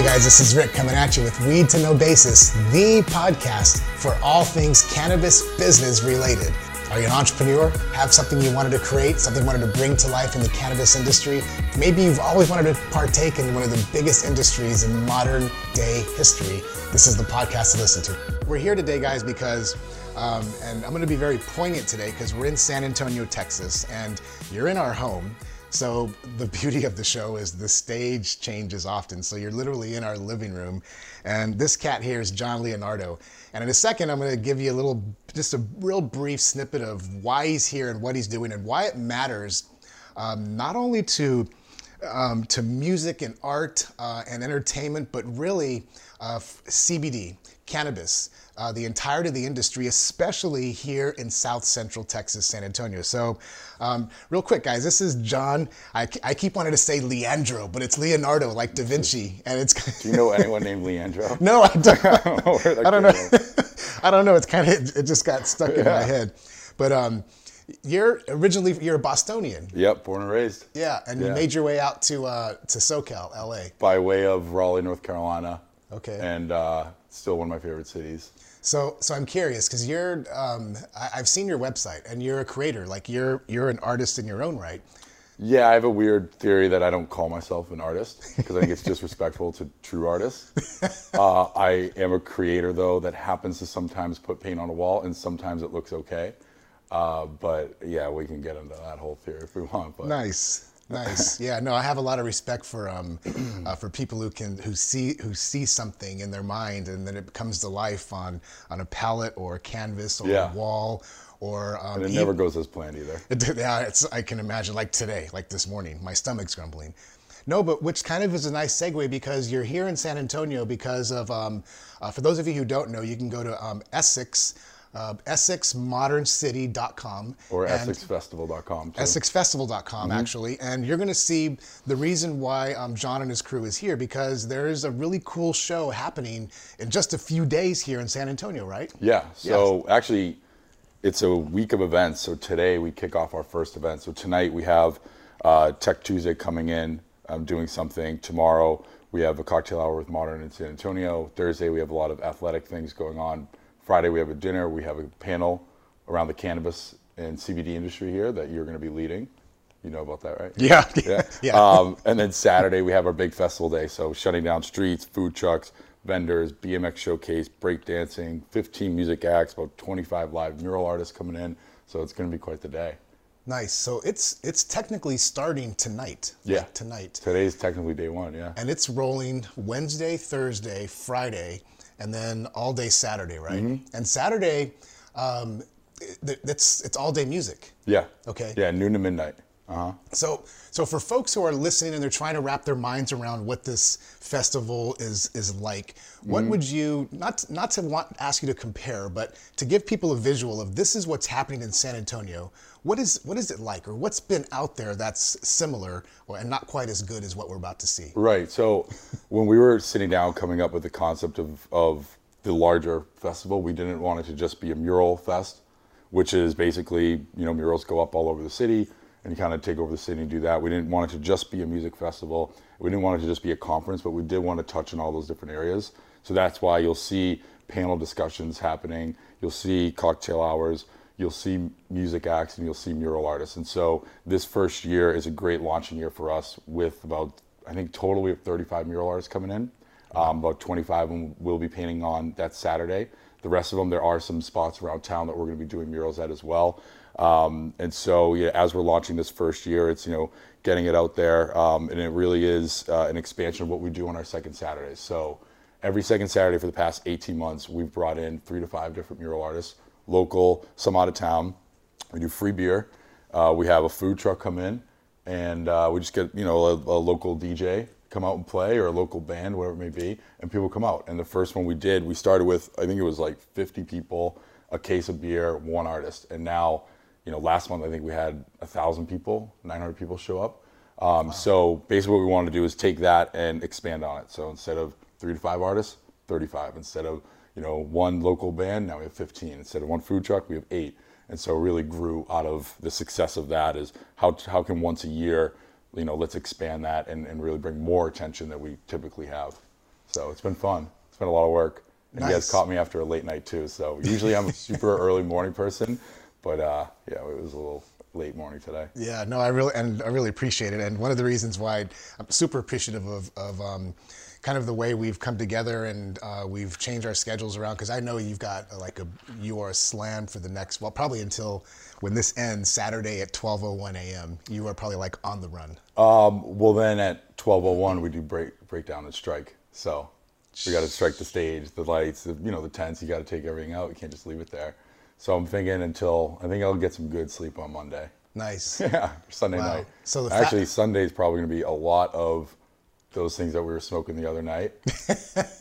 Hey guys, this is Rick coming at you with Weed to Know Basis, the podcast for all things cannabis business related. Are you an entrepreneur? Have something you wanted to create, something you wanted to bring to life in the cannabis industry? Maybe you've always wanted to partake in one of the biggest industries in modern day history. This is the podcast to listen to. We're here today, guys, because um, and I'm going to be very poignant today because we're in San Antonio, Texas, and you're in our home. So the beauty of the show is the stage changes often. So you're literally in our living room. And this cat here is John Leonardo. And in a second, I'm going to give you a little, just a real brief snippet of why he's here and what he's doing and why it matters um, not only to um, to music and art uh, and entertainment, but really uh, CBD, cannabis, uh, the entirety of the industry, especially here in South Central Texas, San Antonio. So, um, real quick, guys, this is John. I, I, keep wanting to say Leandro, but it's Leonardo, like Da Vinci, and it's. Do you know anyone named Leandro? no, I don't. I don't know. I don't know. It's kind of it just got stuck in my head, but um, you're originally you're a Bostonian. Yep, born and raised. Yeah, and yeah. you made your way out to uh, to SoCal, LA. By way of Raleigh, North Carolina. Okay. And uh, still one of my favorite cities. So, so I'm curious because you're, um, I, have seen your website and you're a creator. Like you're, you're an artist in your own right. Yeah, I have a weird theory that I don't call myself an artist because I think it's disrespectful to true artists. Uh, I am a creator though that happens to sometimes put paint on a wall and sometimes it looks okay. Uh, but yeah, we can get into that whole theory if we want. But. Nice. Nice. Yeah. No, I have a lot of respect for um, uh, for people who can who see who see something in their mind and then it comes to life on on a palette or a canvas or yeah. a wall or um, and it never goes as planned either. It, yeah, it's I can imagine like today, like this morning, my stomach's grumbling. No, but which kind of is a nice segue because you're here in San Antonio because of um, uh, for those of you who don't know, you can go to um, Essex uh, EssexModernCity.com. Or EssexFestival.com. Too. EssexFestival.com, mm-hmm. actually. And you're going to see the reason why um, John and his crew is here because there's a really cool show happening in just a few days here in San Antonio, right? Yeah. So yes. actually, it's a week of events. So today we kick off our first event. So tonight we have uh, Tech Tuesday coming in, um, doing something. Tomorrow we have a cocktail hour with Modern in San Antonio. Thursday we have a lot of athletic things going on Friday we have a dinner. We have a panel around the cannabis and CBD industry here that you're going to be leading. You know about that, right? Yeah. Yeah. yeah. Um, and then Saturday we have our big festival day. So shutting down streets, food trucks, vendors, BMX showcase, breakdancing, 15 music acts, about 25 live mural artists coming in. So it's going to be quite the day. Nice. So it's it's technically starting tonight. Yeah. Like tonight. Today's technically day one. Yeah. And it's rolling Wednesday, Thursday, Friday and then all day Saturday, right? Mm-hmm. And Saturday, um, it's it's all day music. Yeah. Okay. Yeah, noon to midnight. Uh-huh. So, so for folks who are listening and they're trying to wrap their minds around what this festival is is like, what mm-hmm. would you not not to want ask you to compare, but to give people a visual of this is what's happening in San Antonio. What is what is it like, or what's been out there that's similar or, and not quite as good as what we're about to see? Right. So, when we were sitting down, coming up with the concept of of the larger festival, we didn't want it to just be a mural fest, which is basically you know murals go up all over the city and kind of take over the city and do that. We didn't want it to just be a music festival. We didn't want it to just be a conference, but we did want to touch on all those different areas. So that's why you'll see panel discussions happening. You'll see cocktail hours. You'll see music acts and you'll see mural artists. And so this first year is a great launching year for us with about, I think total we have 35 mural artists coming in. Um, about 25 of them will be painting on that Saturday. The rest of them, there are some spots around town that we're going to be doing murals at as well. Um, and so, as we're launching this first year, it's you know getting it out there, um, and it really is uh, an expansion of what we do on our second Saturdays. So, every second Saturday for the past 18 months, we've brought in three to five different mural artists, local, some out of town. We do free beer. Uh, we have a food truck come in, and uh, we just get you know a, a local DJ come out and play or a local band, whatever it may be, and people come out. And the first one we did, we started with I think it was like 50 people, a case of beer, one artist, and now you know, last month I think we had a thousand people, 900 people show up. Um, wow. So basically, what we wanted to do is take that and expand on it. So instead of three to five artists, 35. Instead of you know one local band, now we have 15. Instead of one food truck, we have eight. And so really grew out of the success of that is how how can once a year, you know, let's expand that and, and really bring more attention that we typically have. So it's been fun. It's been a lot of work. And you guys caught me after a late night too. So usually I'm a super early morning person, but uh, yeah, it was a little late morning today. Yeah, no, I really and I really appreciate it. And one of the reasons why I'm super appreciative of, of um, kind of the way we've come together and uh, we've changed our schedules around because I know you've got like a you are slammed for the next well probably until when this ends Saturday at 12:01 a.m. You are probably like on the run. Um, well, then at 12:01 we do break breakdown and strike. So we got to strike the stage, the lights, the, you know, the tents. You got to take everything out. You can't just leave it there. So I'm thinking until I think I'll get some good sleep on Monday. Nice. Yeah, Sunday Wow. night. So the fa- actually Sunday's probably going to be a lot of those things that we were smoking the other night.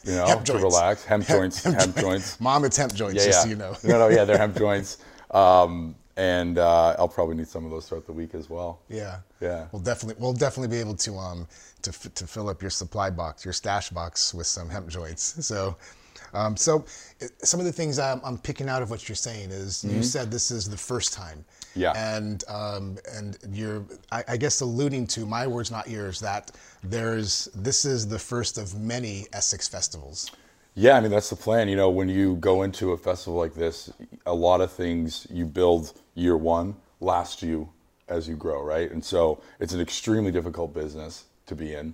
You know, Hemp to joints. relax. Hemp joints. Hemp joints. Mom, it's hemp joints, Yeah, just yeah. so you know. no, no, yeah, they're hemp joints. Um, and uh, I'll probably need some of those throughout the week as well. Yeah. Yeah. We'll definitely we'll definitely be able to um to f- to fill up your supply box, your stash box with some hemp joints. So. Um, so, some of the things I'm, I'm picking out of what you're saying is you said this is the first time, Mm-hmm. Yeah. and um, and you're I, I guess alluding to my words, not yours, that there's this is the first of many Essex festivals. Yeah, I mean that's the plan. You know, when you go into a festival like this, a lot of things you build year one last you as you grow, right? And so it's an extremely difficult business to be in,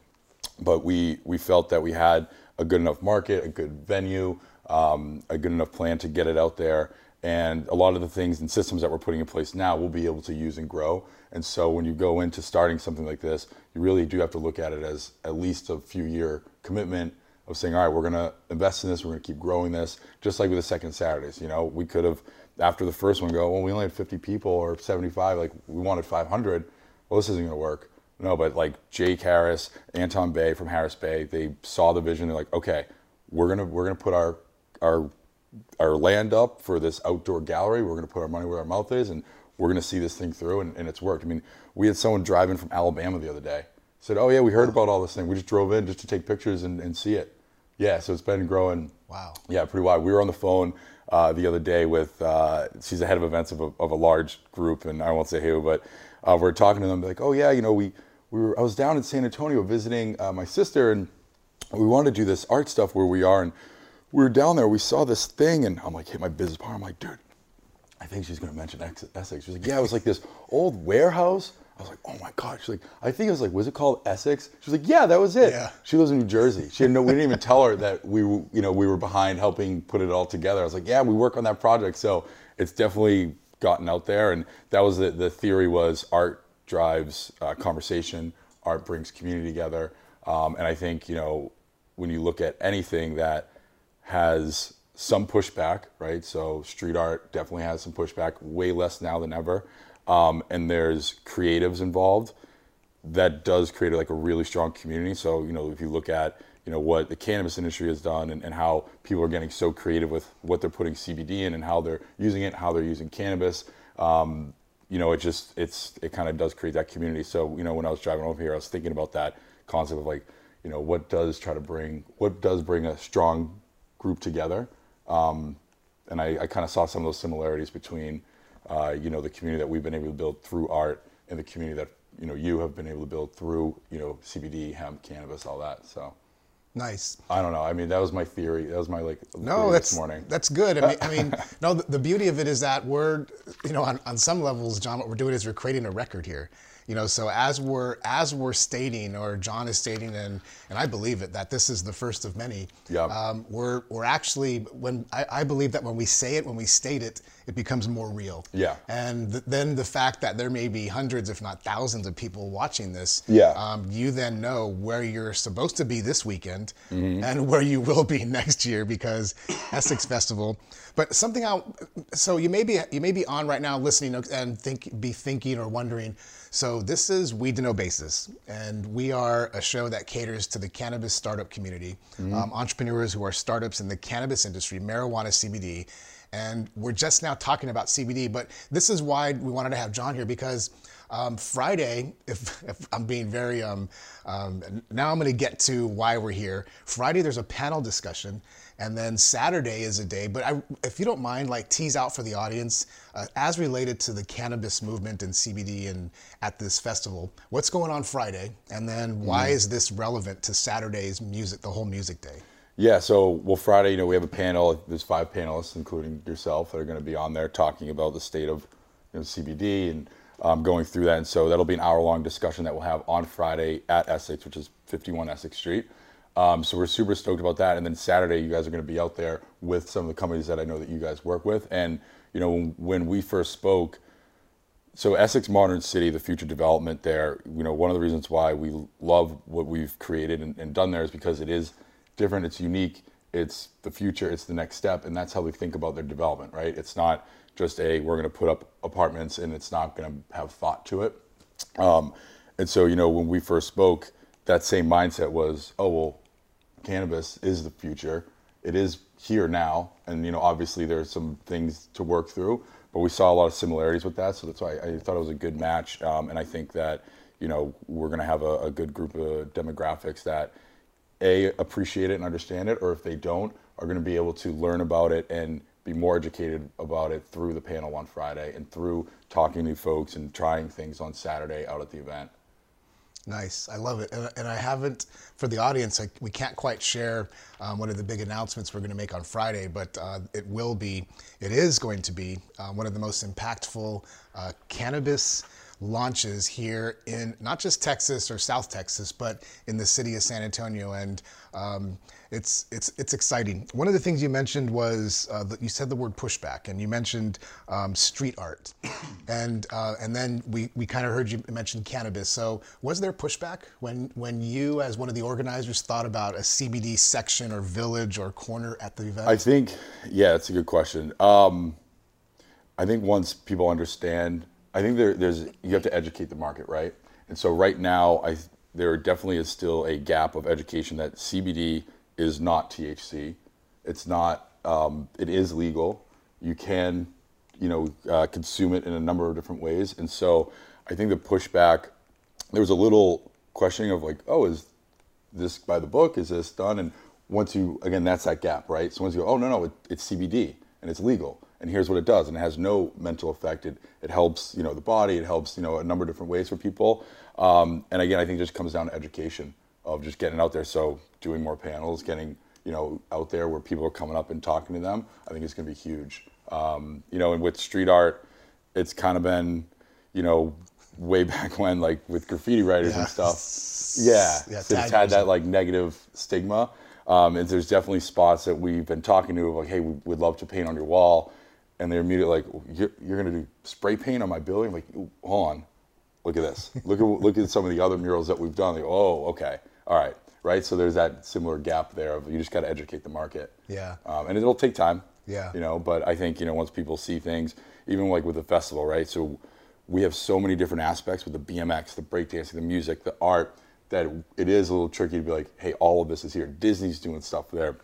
but we we felt that we had a good enough market, a good venue, um, a good enough plan to get it out there, and a lot of the things and systems that we're putting in place now we'll be able to use and grow. And so when you go into starting something like this, you really do have to look at it as at least a few year commitment of saying, all right, we're going to invest in this, we're going to keep growing this, just like with the second Saturdays. You know, we could have, after the first one, go, well, we only had 50 people or 75, like we wanted 500. Well, this isn't going to work. No, but like Jake Harris, Anton Bay from Harris Bay, they saw the vision. They're like, okay, we're gonna we're gonna put our our our land up for this outdoor gallery. We're gonna put our money where our mouth is, and we're gonna see this thing through. And, and it's worked. I mean, we had someone driving from Alabama the other day. Said, oh yeah, we heard about all this thing. We just drove in just to take pictures and, and see it. Yeah, so it's been growing. Wow. Yeah, pretty wide. We were on the phone uh, the other day with, uh, she's the head of events of a, of a large group, and I won't say who, but uh, we're talking to them like, oh yeah, you know, we, we were, I was down in San Antonio visiting uh, my sister, and we wanted to do this art stuff where we are, and we were down there, we saw this thing, and I'm like, hit my business partner, I'm like, dude, I think she's gonna mention Ex- Essex. She's like, yeah, it was like this old warehouse. I was like, oh my god. She's like, I think it was like, was it called Essex? She was like, yeah, that was it. Yeah. She lives in New Jersey. She didn't know. We didn't even tell her that we, you know, we were behind helping put it all together. I was like, yeah, we work on that project. So it's definitely gotten out there, and that was the the theory was art drives uh, conversation. Art brings community together, um, and I think you know when you look at anything that has some pushback, right? So street art definitely has some pushback, way less now than ever. Um, and there's creatives involved. That does create like a really strong community. So you know, if you look at you know what the cannabis industry has done and, and how people are getting so creative with what they're putting CBD in and how they're using it, how they're using cannabis. Um, you know, it just it's it kind of does create that community. So you know, when I was driving over here, I was thinking about that concept of like, you know, what does try to bring what does bring a strong group together. Um, and I, I kind of saw some of those similarities between, uh, you know, the community that we've been able to build through art and the community that you know you have been able to build through you know CBD, hemp, cannabis, all that. So Nice. I don't know. I mean, that was my theory. That was my like No, that's this morning. that's good. I mean, I mean, no, the, the beauty of it is that we're, you know, on, on some levels, John, what we're doing is we're creating a record here. You know, so as we're as we're stating, or John is stating, and and I believe it that this is the first of many. Yeah. Um, we're we're actually when I, I believe that when we say it, when we state it, it becomes more real. Yeah. And th- then the fact that there may be hundreds, if not thousands, of people watching this. Yeah. Um, you then know where you're supposed to be this weekend Mm-hmm. and where you will be next year because Essex Festival. But something out. So you may be you may be on right now listening and think be thinking or wondering. So this is Weed to Know Basis, and we are a show that caters to the cannabis startup community, um, entrepreneurs who are startups in the cannabis industry, marijuana, CBD. and we're just now talking about CBD. But this is why we wanted to have John here because um, Friday, if, if, I'm being very, um, um, now I'm going to get to why we're here. Friday, there's a panel discussion, and then Saturday is a day. But I, if you don't mind, like tease out for the audience, uh, as related to the cannabis movement and CBD and at this festival, what's going on Friday, and then why mm. is this relevant to Saturday's music, the whole music day? Yeah, so well, Friday, you know, we have a panel. There's five panelists, including yourself, that are going to be on there talking about the state of you know, CBD and um, going through that. And so that'll be an hour long discussion that we'll have on Friday at Essex, which is 51 Essex Street. Um, so we're super stoked about that. And then Saturday, you guys are going to be out there with some of the companies that I know that you guys work with. And, you know, when, we first spoke, so Essex Modern City, the future development there, you know, one of the reasons why we love what we've created and, and done there is because it is different, it's unique, it's the future, it's the next step. And that's how we think about their development, right? It's not, just a we're going to put up apartments and it's not going to have thought to it. Um, and so, you know, when we first spoke, that same mindset was, oh, well, cannabis is the future. It is here now. And, you know, obviously there's some things to work through, but we saw a lot of similarities with that. So that's why I thought it was a good match. Um, and I think that, you know, we're going to have a, a good group of demographics that, A, appreciate it and understand it, or if they don't, are going to be able to learn about it and be more educated about it through the panel on Friday and through talking to folks and trying things on Saturday out at the event. Nice, I love it, and, and I haven't for the audience. I, we can't quite share um, one of the big announcements we're going to make on Friday, but uh, it will be, it is going to be uh, one of the most impactful uh, cannabis launches here in not just Texas or South Texas, but in the city of San Antonio. And um, it's, it's, it's exciting. One of the things you mentioned was uh, that you said the word pushback and you mentioned um, street art. and, uh, and then we, we kind of heard you mention cannabis. So was there pushback when, when you, as one of the organizers, thought about a CBD section or village or corner at the event? I think, yeah, that's a good question. Um, I think once people understand I think there, there's you have to educate the market, right? And so right now, I there definitely is still a gap of education that CBD is not THC. It's not. Um, it is legal. You can, you know, uh, consume it in a number of different ways. And so I think the pushback there was a little questioning of like, oh, is this by the book? Is this done? And once you again, that's that gap, right? So once you go, oh no, no, it, it's CBD and it's legal and here's what it does and it has no mental effect. It, it helps you know the body it helps you know a number of different ways for people. Um, and again i think it just comes down to education of just getting out there. So doing more panels getting you know out there where people are coming up and talking to them i think it's going to be huge. Um, you know and with street art it's kind of been you know way back when like with graffiti writers yeah. and stuff. Yeah, yeah so it's had that like negative stigma. Um, and there's definitely spots that we've been talking to like hey we'd love to paint on your wall and they're immediately like, "You're, you're going to do spray paint on my building?" I'm like, hold on, look at this. look at look at some of the other murals that we've done. Oh, okay, all right, right. So there's that similar gap there of you just got to educate the market. Yeah. Um, and it'll take time. Yeah. You know, but I think you know once people see things, even like with the festival, right? So we have so many different aspects with the BMX, the breakdancing, the music, the art that it is a little tricky to be like, hey, all of this is here. Disney's doing stuff there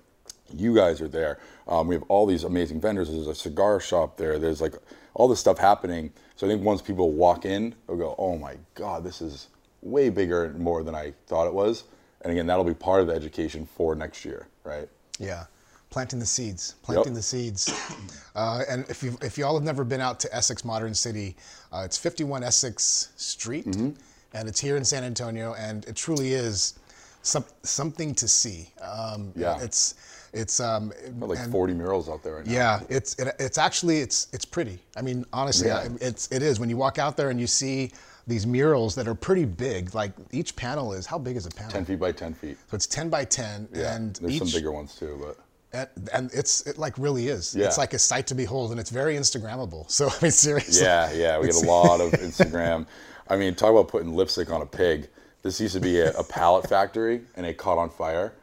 you guys are there. Um, we have all these amazing vendors. There's a cigar shop there. There's like all this stuff happening. So I think once people walk in, they'll go, "Oh my God, this is way bigger and more than I thought it was." And again, that'll be part of the education for next year, right? Yeah, planting the seeds, planting yep. the seeds. Uh, and if you if y'all have never been out to Essex Modern City, uh, it's 51 Essex Street, mm-hmm. and it's here in San Antonio, and it truly is some, something to see. Um, yeah, it's it's um, like and, 40 murals out there right now. Yeah, it's it, it's actually it's it's pretty. I mean, honestly, yeah. it's it is when you walk out there and you see these murals that are pretty big. Like each panel is how big is a panel? 10 feet by 10 feet. So it's 10 by 10, yeah, and there's each, some bigger ones too, but. And, and it's it like really is. Yeah. It's like a sight to behold, and it's very Instagrammable. So I mean, seriously. Yeah, yeah, we get a lot of Instagram. I mean, talk about putting lipstick on a pig. This used to be a, a pallet factory, and it caught on fire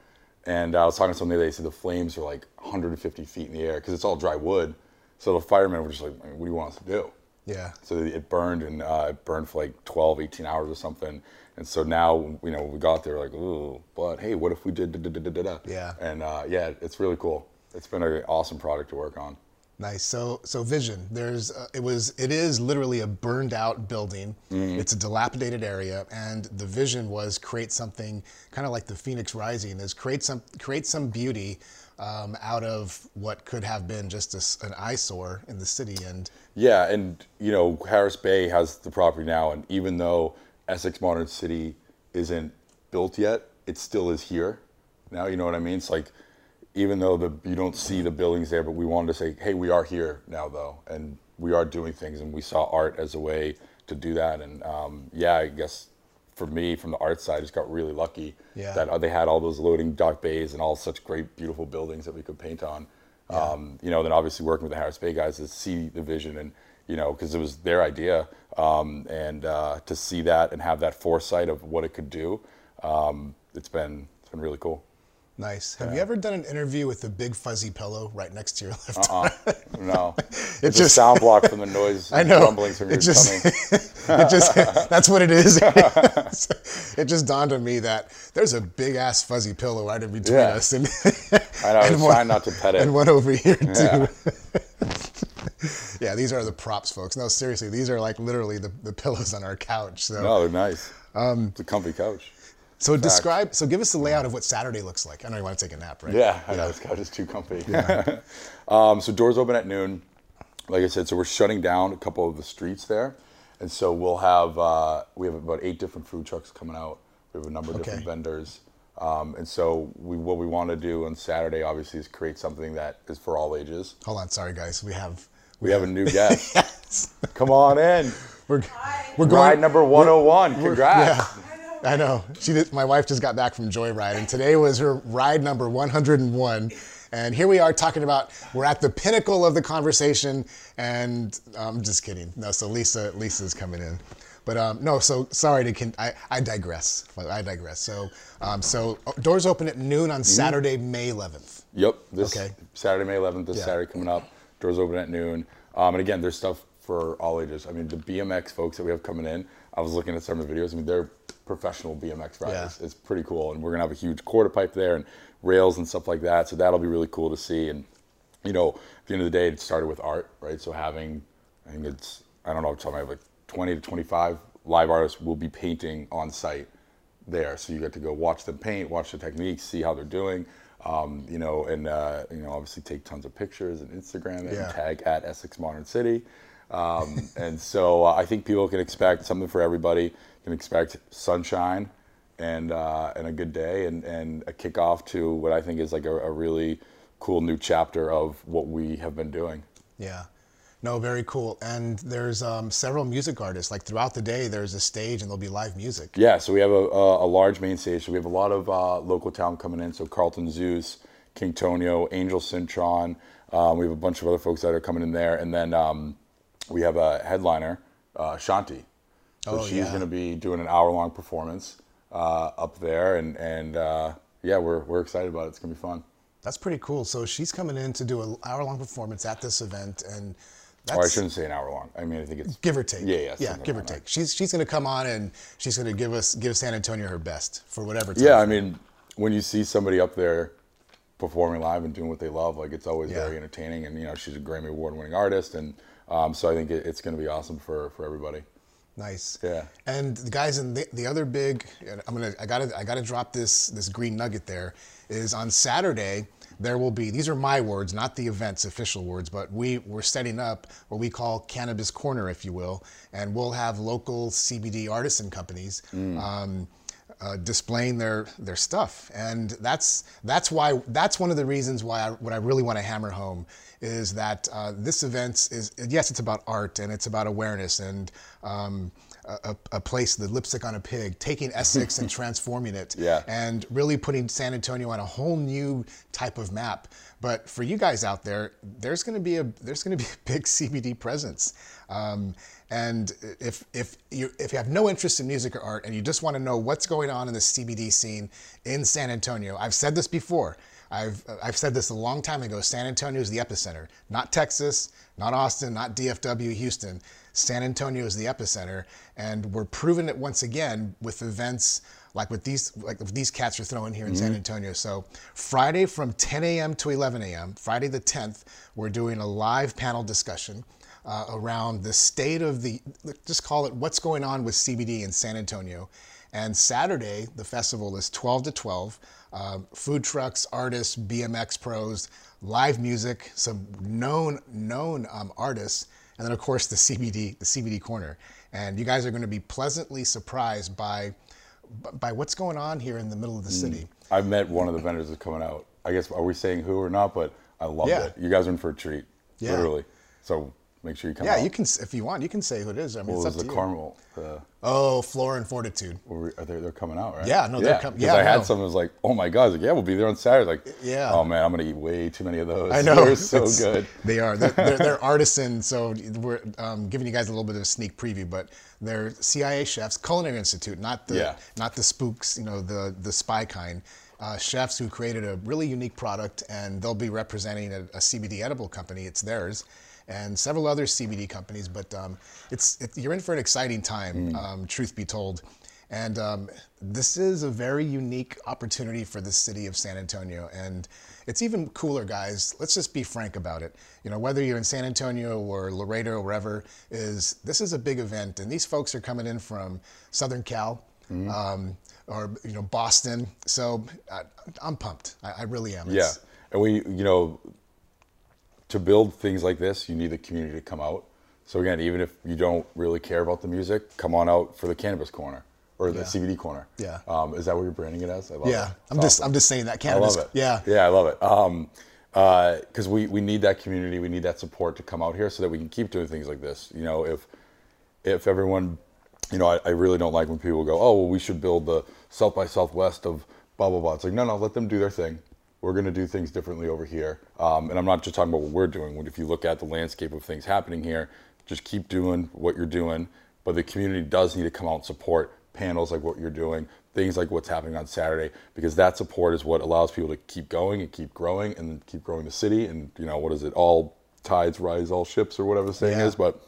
and I was talking to somebody, they said the flames are like 150 feet in the air because it's all dry wood. So the firemen were just like, what do you want us to do? Yeah. So it burned and uh, it burned for like 12, 18 hours or something. And so now, you know, we got there like, ooh, but hey, what if we did da da da da da? Yeah. And uh, yeah, it's really cool. It's been an awesome product to work on. Nice. So, so vision. There's, uh, it was, it is literally a burned out building. It's a dilapidated area, and the vision was create something kind of like the Phoenix Rising. Is create some, create some beauty um, out of what could have been just a an eyesore in the city. And Yeah, and you know Harris Bay has the property now, and even though Essex Modern City isn't built yet, it still is here now. You know what I mean? It's like even though the you don't see the buildings there, but we wanted to say, hey, we are here now though, and we are doing things, and we saw art as a way to do that. And um, yeah, I guess for me, from the art side, just got really lucky Yeah. that uh, they had all those loading dock bays and all such great, beautiful buildings that we could paint on. Um, you know, then obviously working with the Harris Bay guys to see the vision and you know because it was their idea, um, and uh, to see that and have that foresight of what it could do, um, it's been it's been really cool. Nice. Have you ever done an interview with a big fuzzy pillow right next to your left? Uh, no, It it's just- a sound block from the noise I know. rumblings from your It just, tummy. it just that's what it is. it just dawned on me that there's a big ass fuzzy pillow right in between Yeah. us, and I know. I and was one- trying not to pet it. and one over here too. Yeah. Yeah. these are the props, folks. No, seriously, these are like literally the, the pillows on our couch. So, No, they're nice. Um, it's a comfy couch. So describe. So give us the layout of what Saturday looks like. I know you want to take a nap, right? Yeah, I know this couch is too comfy. um, so doors open at noon. Like I said, so we're shutting down a couple of the streets there, and so we'll have uh, we have about eight different food trucks coming out. We have a number of different vendors, um, and so we what we want to do on Saturday, obviously, is create something that is for all ages. Hold on, sorry guys. We have We have a new guest. yes. Come on in. We're we're going. Ride number 101. Congrats. Yeah. I know. She did, my wife just got back from Joyride, and today was her ride number 101. And here we are talking about we're at the pinnacle of the conversation, and I'm just kidding. No, so Lisa Lisa's coming in, but um, no. So sorry to con- I, I digress. I digress. So um, so uh, doors open at noon on Saturday, May 11th. Yep. This Okay. Saturday, May 11th, this Yeah. Saturday coming up. Doors open at noon. Um, and again, there's stuff for all ages. I mean, the BMX folks that we have coming in, I was looking at some of the videos. I mean, they're professional BMX riders. Yeah. It's pretty cool. And we're going to have a huge quarter pipe there and rails and stuff like that. So that'll be really cool to see. And, you know, at the end of the day, it started with art, right? So having, I think it's, I don't know, top of like 20 to 25 live artists will be painting on site there. So you get to go watch them paint, watch the techniques, see how they're doing, um, you know, and uh, you know, obviously take tons of pictures and Instagram it Yeah. and tag at Essex Modern City. Um, and so uh, I think people can expect something for everybody. Can expect sunshine and uh, and a good day and, and a kickoff to what I think is like a, a really cool new chapter of what we have been doing. Yeah. No, very cool. And there's um, several music artists. Like throughout the day, there's a stage and there'll be live music. Yeah, so we have a, a, a large main stage. So we have a lot of uh, local talent coming in. So Carlton Zeus, King Tonio, Angel Cintron. Um, we have a bunch of other folks that are coming in there, and then um, we have a headliner, uh, Shanti. So Oh, she's yeah. going to be doing an hour-long performance uh, up there, and and uh, yeah, we're we're excited about it. It's going to be fun. That's pretty cool. So she's coming in to do an hour-long performance at this event, and that's Or I shouldn't say an hour long. I mean, I think it's give or take. Yeah, yeah, yeah, give or take. She's she's going to come on and she's going to give us give San Antonio her best for whatever. Time Yeah, I mean, when you see somebody up there performing live and doing what they love, like it's always Yeah. very entertaining. And you know, she's a Grammy award-winning artist, and um, so I think it, it's going to be awesome for for everybody. Nice. Yeah. And the guys in the, the other big, I'm gonna, I gotta, I gotta drop this this green nugget there. Is on Saturday there will be. These are my words, not the event's official words, but we we're setting up what we call cannabis corner, if you will, and we'll have local CBD artisan companies. Um, uh, displaying their their stuff, and that's that's why that's one of the reasons why I, what I really want to hammer home is that uh, this event is yes, it's about art and it's about awareness and um, a, a- place, the lipstick on a pig, taking Essex and transforming it, Yeah. and really putting San Antonio on a whole new type of map. But for you guys out there, there's going to be a there's going to be a big CBD presence. Um, and if if you if you have no interest in music or art and you just want to know what's going on in the CBD scene in San Antonio, I've said this before. I've I've said this a long time ago. San Antonio is the epicenter, not Texas, not Austin, not DFW, Houston. San Antonio is the epicenter, and we're proving it once again with events like what these like these cats are throwing here in San Antonio. So Friday from 10 a.m. to 11 a.m. Friday the 10th, we're doing a live panel discussion. Uh, around the state of the, just call it what's going on with CBD in San Antonio. And Saturday, the festival is 12 to 12. Um, food trucks, artists, BMX pros, live music, some known known um, artists, and then of course the CBD the CBD corner. And you guys are going to be pleasantly surprised by by what's going on here in the middle of the hmm. city. I've met one of the vendors that's coming out. I guess are we saying who or not? But I love Yeah. it. You guys are in for a treat, Yeah. literally. So make sure you come Yeah, out. you can if you want, you can say who it is. I mean, What it's was up the to you. Carmel? The, Oh, Flora and Fortitude. are they, they're coming out, right? Yeah, no, they're com- 'cause yeah, I had no. someone was like, "Oh my god!" Like, "Yeah, we'll be there on Saturday." Like, Yeah. Oh man, I'm gonna eat way too many of those. I know. They're so good. They are. They're, they're, they're artisan, so we're um, giving you guys a little bit of a sneak preview. But they're CIA chefs, Culinary Institute, not the Yeah. not the spooks, you know, the the spy kind. Uh, chefs who created a really unique product, and they'll be representing a, a CBD edible company. It's theirs, and several other CBD companies. But um, it's it, you're in for an exciting time, um, truth be told. And um, this is a very unique opportunity for the city of San Antonio. And it's even cooler, guys. Let's just be frank about it. You know, whether you're in San Antonio or Laredo or wherever, is this is a big event. And these folks are coming in from Southern Cal. Um, or you know Boston, so I, I'm pumped. I, I really am. Yeah, and we, you know, to build things like this, you need the community to come out. So again, even if you don't really care about the music, come on out for the cannabis corner or the Yeah. CBD corner. Yeah. Um, is that what you're branding it as? I love yeah. it. I'm It's just. I'm just saying that cannabis. I love it. Yeah. Yeah, I love it. Um, because we, we need that community, we need that support to come out here so that we can keep doing things like this. You know, if if everyone, you know, I, I really don't like when people go, oh, well, we should build the South by Southwest of blah blah blah. It's like no, no, let them do their thing. We're going to do things differently over here. Um, and I'm not just talking about what we're doing. When If you look at the landscape of things happening here, just keep doing what you're doing. But the community does need to come out and support panels like what you're doing, things like what's happening on Saturday, because that support is what allows people to keep going and keep growing and keep growing the city. And you know, what is it? All tides rise, all ships, or whatever the saying Yeah. is. But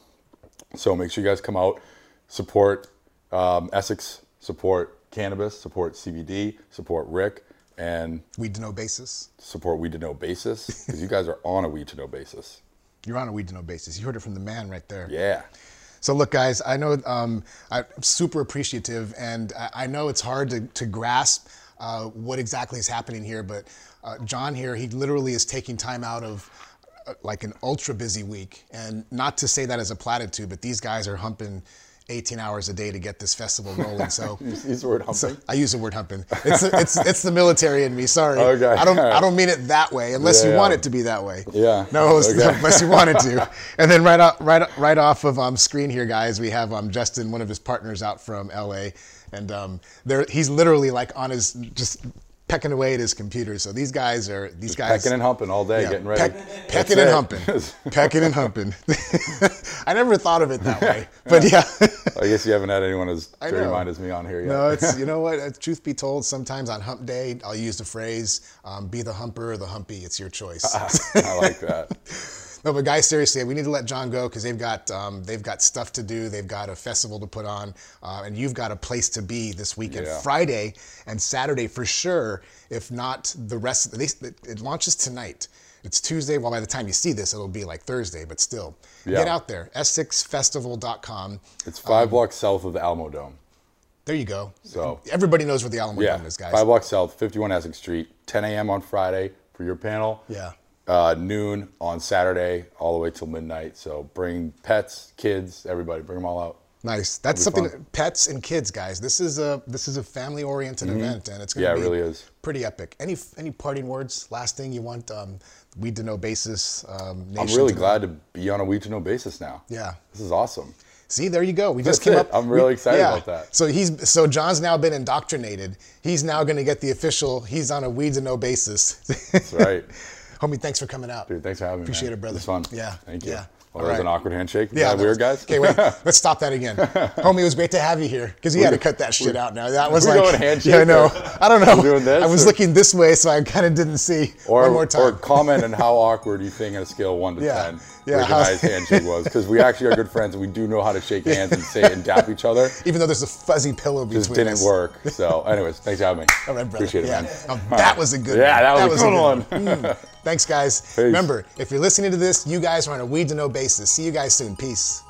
so make sure you guys come out, support um, Essex, support cannabis, support CBD, support Rick, and Weed to Know basis. support Weed to Know basis because you guys are on a Weed to Know basis. You're on a weed to know basis. You heard it from the man right there. Yeah. So look, guys, I know um, I'm super appreciative, and I, I know it's hard to, to grasp uh, what exactly is happening here. But uh, John here, he literally is taking time out of uh, like an ultra busy week, and not to say that as a platitude, but these guys are humping 18 hours a day to get this festival rolling. So. Use the word humping. So I use the word humping. It's it's it's the military in me. Sorry. Okay, I don't. I don't mean it that way, unless Yeah, you want yeah. it to be that way. Yeah, No, okay. unless you wanted to. And then right off right right off of um, screen here, guys, we have um, Justin, one of his partners out from LA, and um, there he's literally like on his just pecking away at his computer. So these guys are these guys Pecking and humping all day, yeah, getting ready. peck- pecking and humping, pecking and humping. I never thought of it that way, but yeah. I guess you haven't had anyone as dirty know. mind as me on here yet. No, it's you know what. Truth be told, sometimes on Hump Day, I'll use the phrase um, "be the humper or the humpy." It's your choice. I like that. No, but guys, seriously, we need to let John go because they've got um, they've got stuff to do. They've got a festival to put on, uh, and you've got a place to be this weekend, Yeah. Friday and Saturday for sure. If not the rest, at least it launches tonight. It's Tuesday. Well, by the time you see this, it'll be like Thursday, but still, Yeah. get out there. EssexFestival.com. It's five blocks south of the Alamo Dome. There you go. So- everybody knows where the Alamo Yeah, Dome is, guys. five blocks south, 51 Essex Street, 10 a.m. on Friday for your panel. Yeah. Uh, noon on Saturday, all the way till midnight. So bring pets, kids, everybody, bring them all out. Nice. That's something. Pets and kids, guys. This is a this is a family oriented event, and it's going Mm-hmm. Yeah, to it be really is. pretty epic. Any any parting words? Last thing you want? Um, weed to know basis. Um, I'm really to know- glad to be on a weed to know basis now. Yeah. This is awesome. See, there you go. We just came it. up. I'm really we- excited about that. So he's so John's now been indoctrinated. He's now going to get the official. He's on a weed to know basis. That's right. Homie, thanks for coming out. Dude, thanks for having me. Appreciate it, brother. It was fun. Yeah. Thank you. Yeah. Well, that was an awkward handshake. Yeah, Yeah, that weird was- guys. Okay, wait. Let's stop that again, homie. It was great to have you here because you had to cut that shit out. Now that was like, going handshake yeah, I know. I don't know. We're doing this I was or- looking this way, so I kind of didn't see. Or, One more time. or comment on how awkward you think on a scale of one to Yeah, ten yeah, how- handshake was because we actually are good friends and we do know how to shake hands and say and dap each other. Even though there's a fuzzy pillow between us. Just didn't us. work. So, anyways, thanks for having me. All right, brother. Appreciate it, man. Now, that right. was a good Yeah, one. that was a good one. Mm. Thanks, guys. Remember, if you're listening to this, you guys are on a weed to know basis. See you guys soon. Peace.